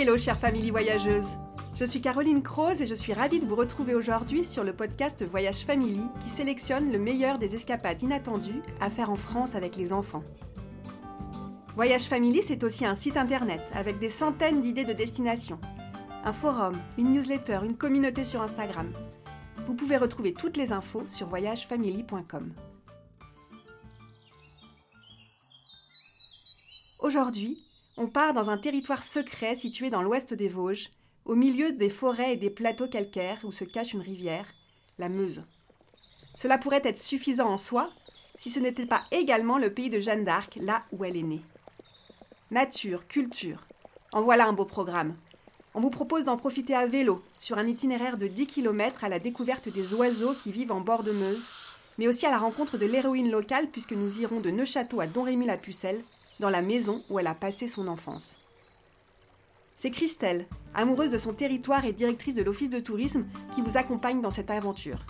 Hello chère famille voyageuse Je suis Caroline Croze et je suis ravie de vous retrouver aujourd'hui sur le podcast Voyage Family qui sélectionne le meilleur des escapades inattendues à faire en France avec les enfants. Voyage Family, c'est aussi un site internet avec des centaines d'idées de destinations, un forum, une newsletter, une communauté sur Instagram. Vous pouvez retrouver toutes les infos sur voyagefamily.com. Aujourd'hui, on part dans un territoire secret situé dans l'ouest des Vosges, au milieu des forêts et des plateaux calcaires où se cache une rivière, la Meuse. Cela pourrait être suffisant en soi si ce n'était pas également le pays de Jeanne d'Arc, là où elle est née. Nature, culture. En voilà un beau programme. On vous propose d'en profiter à vélo, sur un itinéraire de 10 km à la découverte des oiseaux qui vivent en bord de Meuse, mais aussi à la rencontre de l'héroïne locale puisque nous irons de Neuchâteau à Don-Rémy-la-Pucelle, dans la maison où elle a passé son enfance. C'est Christelle, amoureuse de son territoire et directrice de l'office de tourisme, qui vous accompagne dans cette aventure.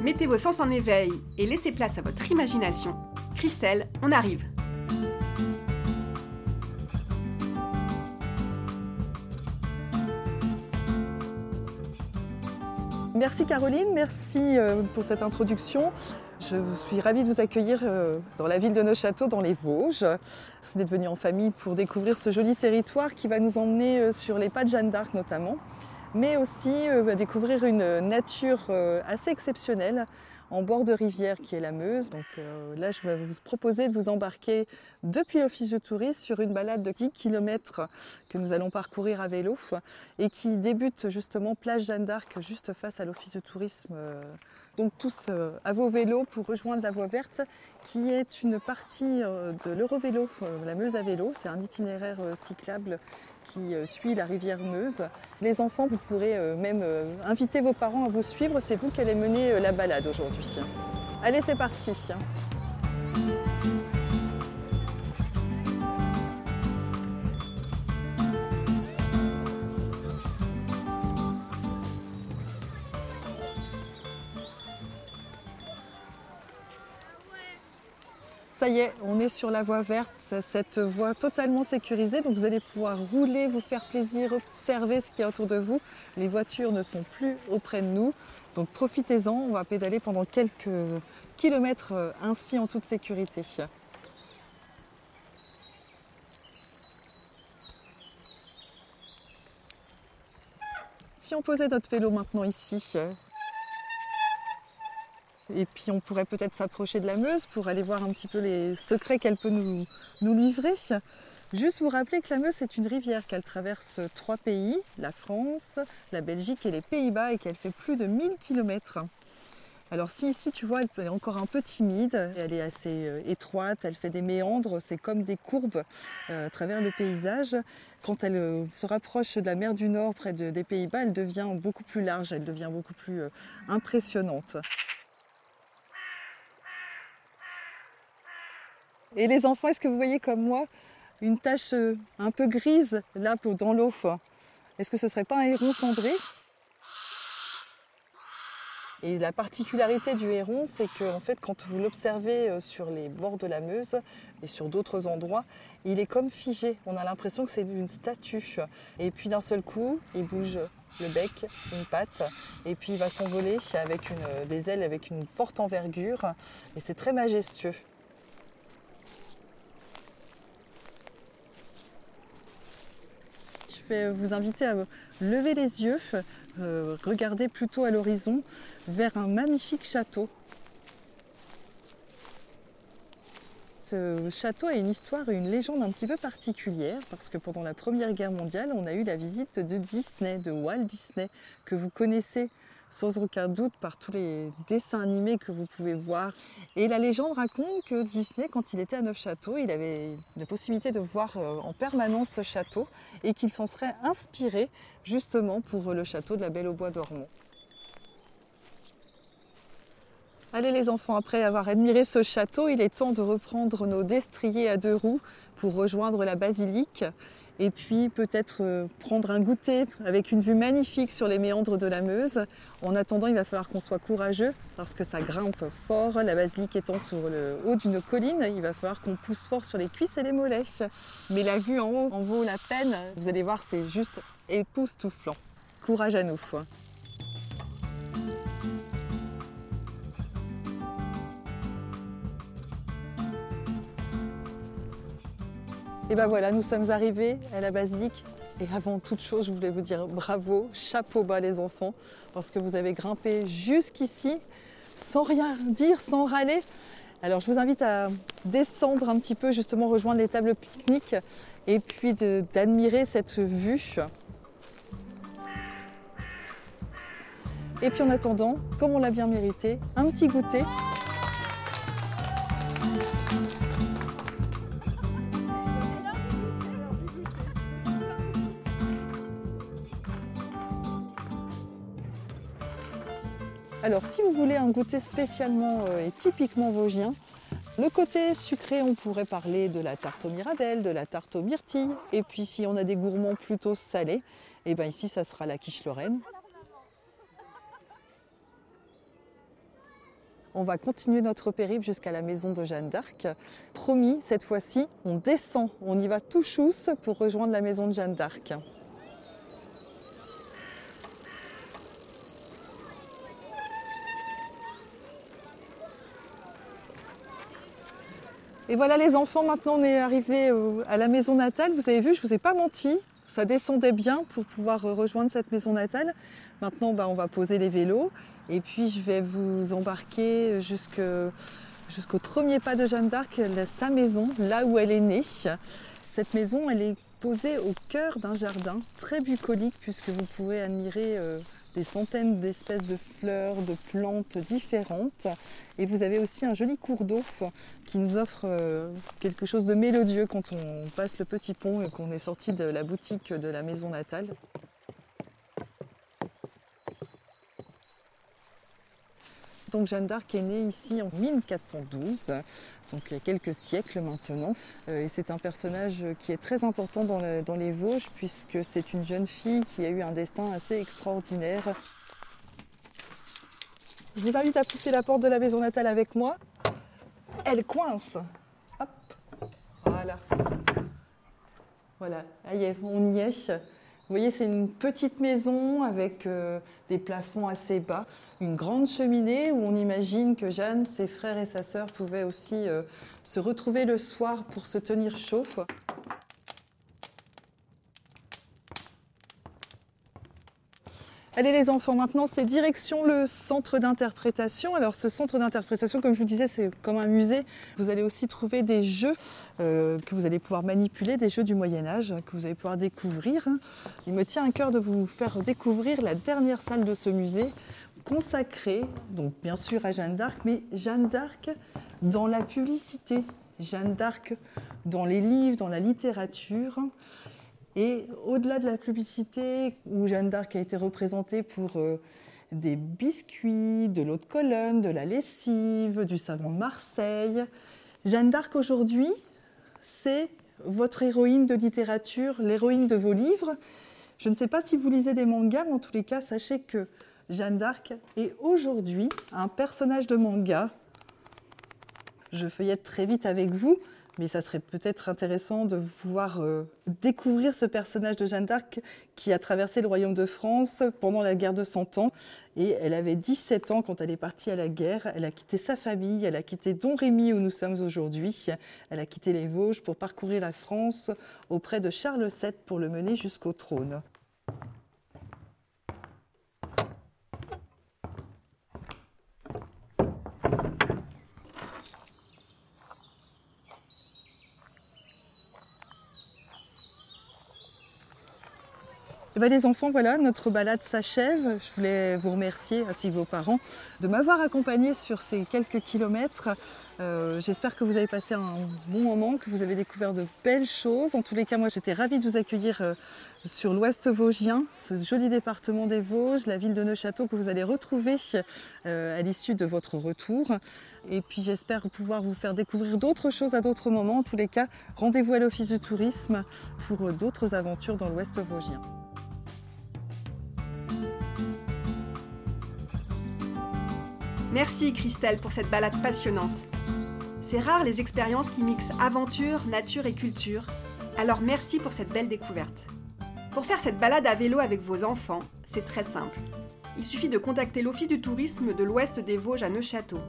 Mettez vos sens en éveil et laissez place à votre imagination. Christelle, on arrive Merci Caroline, merci euh, pour cette introduction. Je suis ravie de vous accueillir euh, dans la ville de Neuchâteau, dans les Vosges. C'est d'être venu en famille pour découvrir ce joli territoire qui va nous emmener euh, sur les pas de Jeanne d'Arc notamment, mais aussi découvrir une nature assez exceptionnelle en bord de rivière qui est la Meuse. Donc euh, là, je vais vous proposer de vous embarquer depuis l'Office de tourisme sur une balade de 10 km que nous allons parcourir à vélo et qui débute justement plage Jeanne d'Arc juste face à l'Office de tourisme. Euh, donc tous euh, à vos vélos pour rejoindre la voie verte qui est une partie de l'Eurovélo, la Meuse à vélo. C'est un itinéraire cyclable qui euh, suit la rivière Meuse. Les enfants, vous pourrez euh, même euh, inviter vos parents à vous suivre. C'est vous qui allez mener la balade aujourd'hui. Allez, c'est parti. Ça y est, on est sur la voie verte, cette voie totalement sécurisée, donc vous allez pouvoir rouler, vous faire plaisir, observer ce qu'il y a autour de vous. Les voitures ne sont plus auprès de nous, donc profitez-en, on va pédaler pendant quelques kilomètres euh, ainsi en toute sécurité. Si on posait notre vélo maintenant ici, et puis on pourrait peut-être s'approcher de la Meuse pour aller voir un petit peu les secrets qu'elle peut nous, livrer. Juste vous rappeler que la Meuse est une rivière qu'elle traverse trois pays, la France, la Belgique et les Pays-Bas, et qu'elle fait plus de 1000 km. Alors si ici tu vois, elle est encore un peu timide, elle est assez euh, étroite, elle fait des méandres, c'est comme des courbes euh, à travers le paysage. Quand elle euh, se rapproche de la mer du Nord, près des Pays-Bas, elle devient beaucoup plus large, elle devient beaucoup plus impressionnante. Et les enfants, est-ce que vous voyez comme moi une tache euh, un peu grise là dans l'eau Est-ce que ce ne serait pas un héron cendré? Et la particularité du héron, c'est que fait, quand vous l'observez euh, sur les bords de la Meuse et sur d'autres endroits, il est comme figé. On a l'impression que c'est une statue. Et puis d'un seul coup, il bouge le bec, une patte, et puis il va s'envoler avec une, des ailes avec une forte envergure. Et c'est très majestueux. Vais vous inviter à lever les yeux, euh, regarder plutôt à l'horizon vers un magnifique château. Ce château a une histoire et une légende un petit peu particulière parce que pendant la Première Guerre mondiale, on a eu la visite de Disney, de Walt Disney, que vous connaissez sans aucun doute par tous les dessins animés que vous pouvez voir. Et la légende raconte que Disney, quand il était à Neufchâteau, il avait la possibilité de voir euh, en permanence ce château et qu'il s'en serait inspiré justement pour le château de la Belle au Bois dormant. Allez les enfants, après avoir admiré ce château, il est temps de reprendre nos destriers à deux roues pour rejoindre la basilique. Et puis peut-être euh, prendre un goûter avec une vue magnifique sur les méandres de la Meuse. En attendant, il va falloir qu'on soit courageux parce que ça grimpe fort. La basilique étant sur le haut d'une colline, il va falloir qu'on pousse fort sur les cuisses et les mollets. Mais la vue en haut en vaut la peine. Vous allez voir, c'est juste époustouflant. Courage à nous. Et ben voilà, nous sommes arrivés à la basilique. Et avant toute chose, je voulais vous dire bravo, chapeau bas les enfants, parce que vous avez grimpé jusqu'ici sans rien dire, sans râler. Alors je vous invite à descendre un petit peu, justement rejoindre les tables pique-nique et puis d'admirer cette vue. Et puis en attendant, comme on l'a bien mérité, un petit goûter Alors si vous voulez un goûter spécialement euh, et typiquement vosgien, le côté sucré, on pourrait parler de la tarte aux mirabelles, de la tarte aux myrtilles. Et puis si on a des gourmands plutôt salés, et eh bien ici ça sera la quiche lorraine. On va continuer notre périple jusqu'à la maison de Jeanne d'Arc. Promis, cette fois-ci, on descend, on y va tout chousse pour rejoindre la maison de Jeanne d'Arc. Et voilà les enfants, maintenant on est arrivé à la maison natale. Vous avez vu, je ne vous ai pas menti, ça descendait bien pour pouvoir rejoindre cette maison natale. Maintenant, bah, on va poser les vélos et puis je vais vous embarquer jusqu'au premier pas de Jeanne d'Arc, sa maison, là où elle est née. Cette maison, elle est posée au cœur d'un jardin très bucolique puisque vous pourrez admirer euh, des centaines d'espèces de fleurs, de plantes différentes. Et vous avez aussi un joli cours d'eau qui nous offre euh, quelque chose de mélodieux quand on passe le petit pont et qu'on est sorti de la boutique de la maison natale. Donc Jeanne d'Arc est née ici en 1412 donc il y a quelques siècles maintenant. Euh, et c'est un personnage qui est très important dans, les Vosges puisque c'est une jeune fille qui a eu un destin assez extraordinaire. Je vous invite à pousser la porte de la maison natale avec moi. Elle coince. Hop. Voilà. Voilà. on y est. Vous voyez, c'est une petite maison avec euh, des plafonds assez bas, une grande cheminée où on imagine que Jeanne, ses frères et sa sœur pouvaient aussi euh, se retrouver le soir pour se tenir chauffe. Allez les enfants, maintenant c'est direction le centre d'interprétation. Alors ce centre d'interprétation, comme je vous disais, c'est comme un musée. Vous allez aussi trouver des jeux euh, que vous allez pouvoir manipuler, des jeux du Moyen Âge que vous allez pouvoir découvrir. Il me tient à cœur de vous faire découvrir la dernière salle de ce musée consacrée, donc bien sûr à Jeanne d'Arc, mais Jeanne d'Arc dans la publicité, Jeanne d'Arc dans les livres, dans la littérature. Et au-delà de la publicité, où Jeanne d'Arc a été représentée pour euh, des biscuits, de l'eau de colonne, de la lessive, du savon de Marseille, Jeanne d'Arc aujourd'hui, c'est votre héroïne de littérature, l'héroïne de vos livres. Je ne sais pas si vous lisez des mangas, mais en tous les cas, sachez que Jeanne d'Arc est aujourd'hui un personnage de manga. Je feuillette très vite avec vous mais ça serait peut-être intéressant de pouvoir euh, découvrir ce personnage de Jeanne d'Arc qui a traversé le royaume de France pendant la guerre de Cent Ans. Et elle avait 17 ans quand elle est partie à la guerre. Elle a quitté sa famille, elle a quitté Don Rémy où nous sommes aujourd'hui. Elle a quitté les Vosges pour parcourir la France auprès de Charles VII pour le mener jusqu'au trône. Bah, les enfants, voilà, notre balade s'achève. Je voulais vous remercier, ainsi que vos parents, de m'avoir accompagné sur ces quelques kilomètres. Euh, j'espère que vous avez passé un bon moment, que vous avez découvert de belles choses. En tous les cas, moi j'étais ravie de vous accueillir euh, sur l'ouest vosgien, ce joli département des Vosges, la ville de Neuchâteau que vous allez retrouver euh, à l'issue de votre retour. Et puis j'espère pouvoir vous faire découvrir d'autres choses à d'autres moments. En tous les cas, rendez-vous à l'Office du tourisme pour d'autres aventures dans l'ouest vosgien. Merci Christelle pour cette balade passionnante. C'est rare les expériences qui mixent aventure, nature et culture, alors merci pour cette belle découverte. Pour faire cette balade à vélo avec vos enfants, c'est très simple. Il suffit de contacter l'Office du tourisme de l'Ouest des Vosges à Neuchâteau.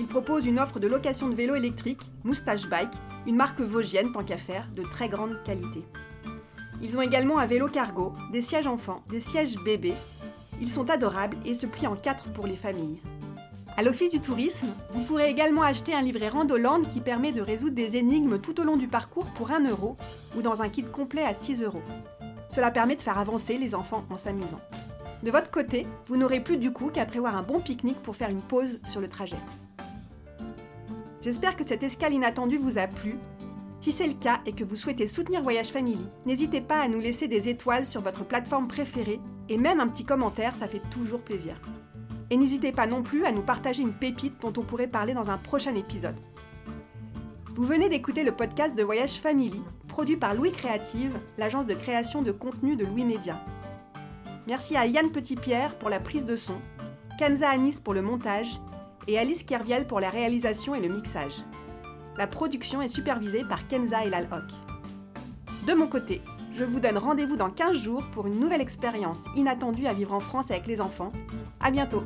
Il propose une offre de location de vélo électrique, Moustache Bike, une marque vosgienne tant qu'à faire, de très grande qualité. Ils ont également un vélo cargo, des sièges enfants, des sièges bébés. Ils sont adorables et se plient en quatre pour les familles. À l'Office du tourisme, vous pourrez également acheter un livret Randoland qui permet de résoudre des énigmes tout au long du parcours pour 1 euro ou dans un kit complet à 6 euros. Cela permet de faire avancer les enfants en s'amusant. De votre côté, vous n'aurez plus du coup qu'à prévoir un bon pique-nique pour faire une pause sur le trajet. J'espère que cette escale inattendue vous a plu. Si c'est le cas et que vous souhaitez soutenir Voyage Family, n'hésitez pas à nous laisser des étoiles sur votre plateforme préférée et même un petit commentaire, ça fait toujours plaisir. Et n'hésitez pas non plus à nous partager une pépite dont on pourrait parler dans un prochain épisode. Vous venez d'écouter le podcast de Voyage Family, produit par Louis Créative, l'agence de création de contenu de Louis Média. Merci à Yann Petitpierre pour la prise de son, Kenza Anis pour le montage et Alice Kerviel pour la réalisation et le mixage. La production est supervisée par Kenza et Hock. De mon côté, je vous donne rendez-vous dans 15 jours pour une nouvelle expérience inattendue à vivre en France avec les enfants. À bientôt!